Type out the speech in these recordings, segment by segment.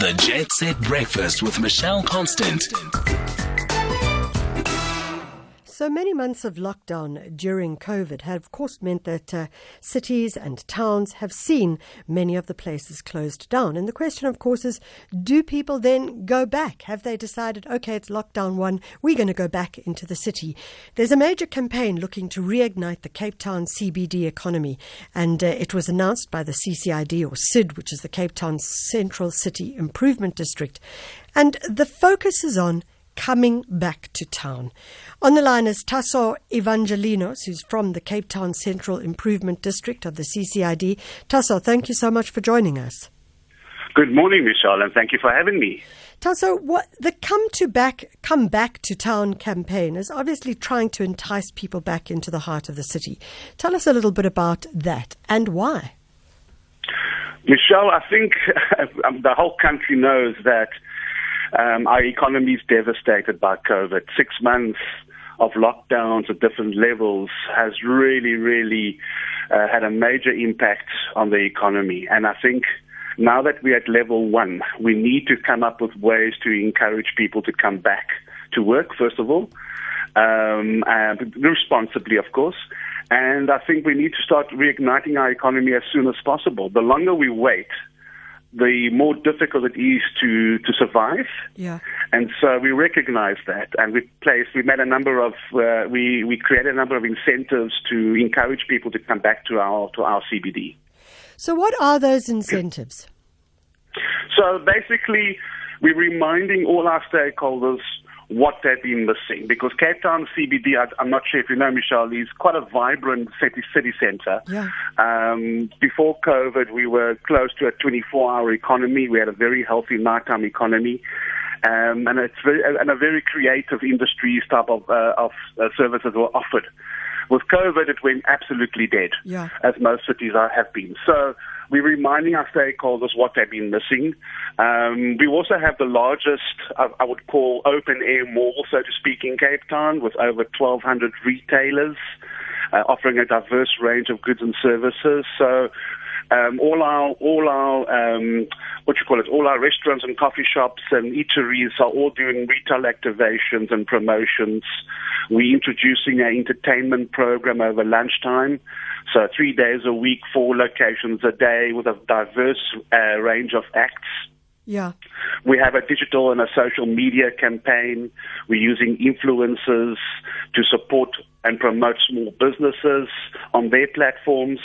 The Jet Set Breakfast with Michelle Constant. So many months of lockdown during COVID have, of course, meant that uh, cities and towns have seen many of the places closed down. And the question, of course, is do people then go back? Have they decided, okay, it's lockdown one, we're going to go back into the city? There's a major campaign looking to reignite the Cape Town CBD economy. And uh, it was announced by the CCID or CID, which is the Cape Town Central City Improvement District. And the focus is on coming back to town. On the line is Tasso Evangelinos, who's from the Cape Town Central Improvement District of the CCID. Tasso, thank you so much for joining us. Good morning, Michelle, and thank you for having me. Tasso, what the come to back come back to town campaign is obviously trying to entice people back into the heart of the city. Tell us a little bit about that and why. Michelle, I think the whole country knows that um, our economy is devastated by COVID. Six months of lockdowns at different levels has really, really uh, had a major impact on the economy. And I think now that we're at level one, we need to come up with ways to encourage people to come back to work, first of all, um, responsibly, of course. And I think we need to start reigniting our economy as soon as possible. The longer we wait, the more difficult it is to, to survive. Yeah. And so we recognize that and we placed, we made a number of, uh, we, we created a number of incentives to encourage people to come back to our, to our CBD. So what are those incentives? So basically, we're reminding all our stakeholders what they've been missing. Because Cape Town CBD, I, am not sure if you know, Michelle, is quite a vibrant city, city centre. Yeah. Um, before COVID, we were close to a 24-hour economy. We had a very healthy nighttime economy. Um, and it's very, and a very creative industries type of, uh, of uh, services were offered. With COVID, it went absolutely dead, yeah. as most cities are, have been. So we're reminding our stakeholders what they've been missing. Um, we also have the largest, I, would call, open air mall, so to speak, in Cape Town, with over 1,200 retailers. Uh, offering a diverse range of goods and services. So um, all our all our um, what you call it, all our restaurants and coffee shops and eateries are all doing retail activations and promotions. We're introducing an entertainment program over lunchtime. So three days a week, four locations a day with a diverse uh, range of acts. Yeah. We have a digital and a social media campaign. We're using influencers to support and promote small businesses on their platforms.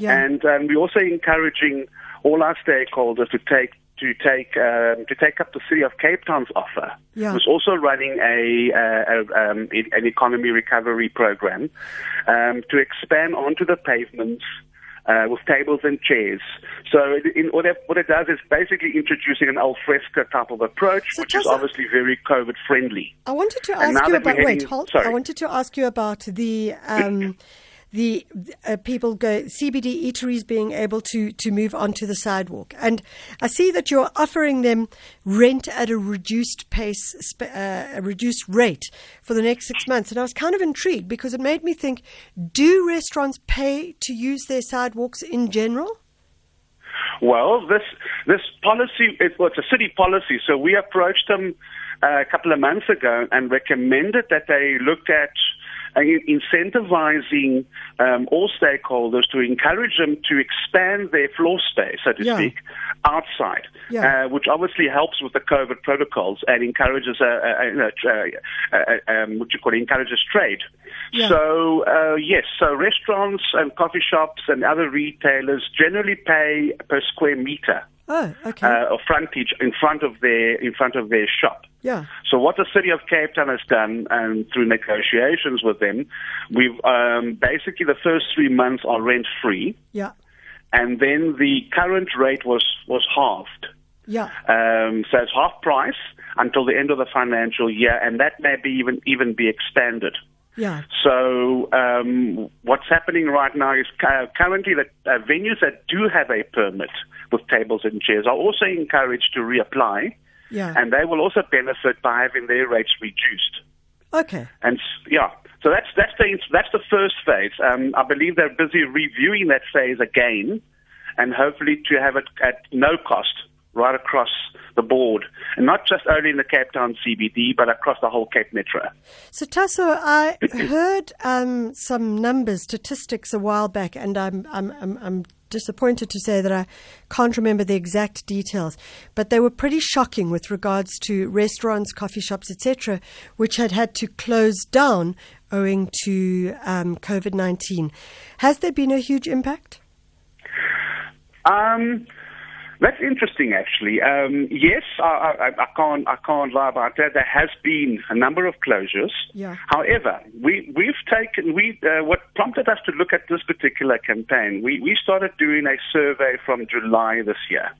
Yeah. And um, we're also encouraging all our stakeholders to take to take um, to take up the city of Cape Town's offer. Yeah. Who's also running a, a, a um, an economy recovery program um, to expand onto the pavements. Uh, with tables and chairs. So in, what, it, what, it, does is basically introducing an alfresco type of approach, so which is obviously very COVID friendly. I wanted to ask you about. Wait, hold. Sorry. I wanted to ask you about the. The uh, people go CBD eateries being able to to move onto the sidewalk, and I see that you're offering them rent at a reduced pace, uh, a reduced rate for the next six months, and I was kind of intrigued because it made me think: Do restaurants pay to use their sidewalks in general? Well, this this policy it, well, it's a city policy, so we approached them uh, a couple of months ago and recommended that they look at incentivizing um, all stakeholders to encourage them to expand their floor space, so to yeah. speak, outside, yeah. uh, which obviously helps with the COVID protocols and encourages, uh, uh, uh, uh um, what you call it, encourages trade. Yeah. So uh, yes, so restaurants and coffee shops and other retailers generally pay per square meter. Oh, okay. Uh, frontage in front of their in front of their shop. Yeah. So what the city of Cape Town has done, and through negotiations with them, we've um, basically the first three months are rent free. Yeah. And then the current rate was was halved. Yeah. Um, so it's half price until the end of the financial year, and that may be even even be expanded. Yeah. So um, what's happening right now is currently that uh, venues that do have a permit with tables and chairs are also encouraged to reapply. Yeah. And they will also benefit by having their rates reduced. Okay. And yeah, so that's that's the that's the first phase. Um, I believe they're busy reviewing that phase again, and hopefully to have it at no cost right across the board, and not just only in the Cape Town CBD, but across the whole Cape Metro. So, Tasso, I heard um, some numbers, statistics a while back, and I'm, I'm, I'm, I'm disappointed to say that I can't remember the exact details, but they were pretty shocking with regards to restaurants, coffee shops, etc., which had had to close down owing to um, COVID 19. Has there been a huge impact? Um, that's interesting, actually. Um, yes, I, I, I, can't I can't lie about that. There has been a number of closures. Yeah. However, we we've taken we uh, what prompted us to look at this particular campaign. We we started doing a survey from July this year.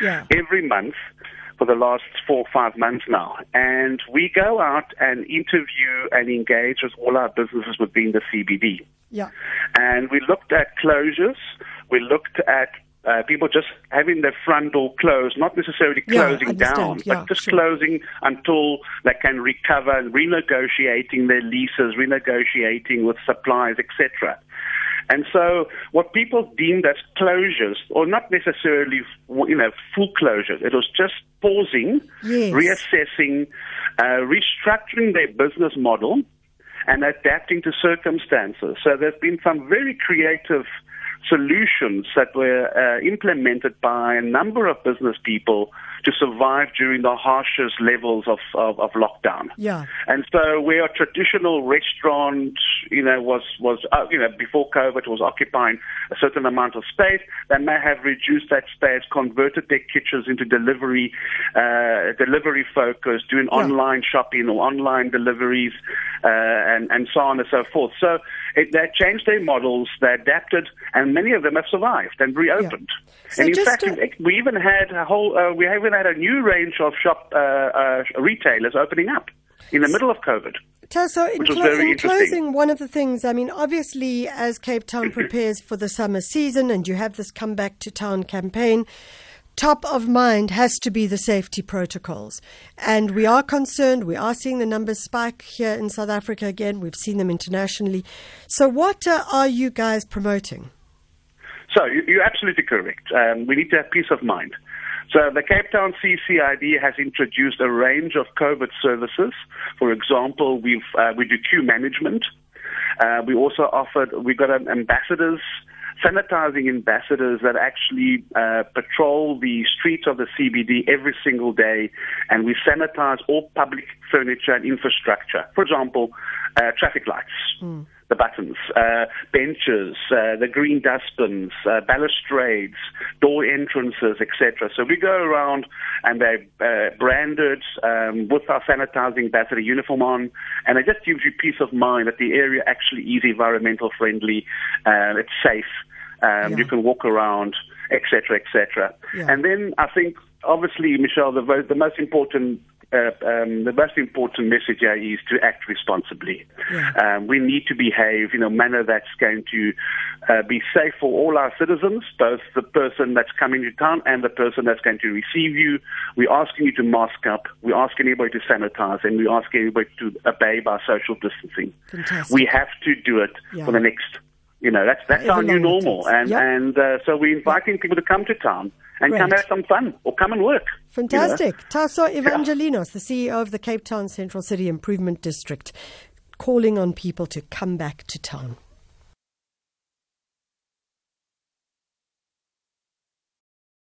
Yeah. Every month for the last four or five months now. And we go out and interview and engage with all our businesses within the CBD. Yeah. And we looked at closures. We looked at uh, people just having their front door closed, not necessarily closing understand. down, Yeah, but just sure. closing until they can recover and renegotiating their leases, renegotiating with suppliers, etc. And so, what people deemed as closures, or not necessarily, you know, full closures, it was just pausing, Yes. reassessing, uh, restructuring their business model, and adapting to circumstances. So there's been some very creative solutions that were uh, implemented by a number of business people to survive during the harshest levels of, of, of lockdown. Yeah. And so where a traditional restaurant, you know, was, was uh, you know, before COVID was occupying a certain amount of space, they may have reduced that space, converted their kitchens into delivery, uh, delivery focus, doing Yeah. online shopping or online deliveries, uh, and, and so on and so forth. So it, they changed their models, they adapted, and many of them have survived and reopened. So and in fact, to- we even had a whole, uh, we even had a new range of shop uh, uh, retailers opening up in the middle of COVID. Tasso, in, clo- very in interesting. closing, one of the things, I mean, obviously, as Cape Town prepares for the summer season and you have this come back to town campaign, top of mind has to be the safety protocols. And we are concerned, we are seeing the numbers spike here in South Africa again, we've seen them internationally. So, what uh, are you guys promoting? So you- you're absolutely correct. Um, we need to have peace of mind. So the Cape Town CCID has introduced a range of COVID services. For example, we've uh, we do queue management. Uh, we also offered we got an ambassadors. Sanitizing ambassadors that actually uh, patrol the streets of the CBD every single day, and we sanitize all public furniture and infrastructure. For example, uh, traffic lights, the buttons, uh, benches, uh, the green dustbins, uh, balustrades, door entrances, etc. So we go around and they're uh, branded um, with our sanitizing ambassador uniform on, and it just gives you peace of mind that the area actually is environmental friendly, uh, it's safe, um, Yeah. you can walk around, etc., etc. Yeah. And then I think, obviously, Michelle, the, the most important uh, um, the most important message here is to act responsibly. Yeah. Um, we need to behave in a manner that's going to uh, be safe for all our citizens, both the person that's coming to town and the person that's going to receive you. We're asking you to mask up. We're asking everybody to sanitize, and we ask everybody to obey by social distancing. Fantastic. We have to do it Yeah. for the next. You know, that's that's our new normal, and Yep. and uh, so we're inviting people to come to town and come have some fun or come and work. you know. Fantastic. Tasso Evangelinos, the CEO of the Cape Town Central City Improvement District, calling on people to come back to town.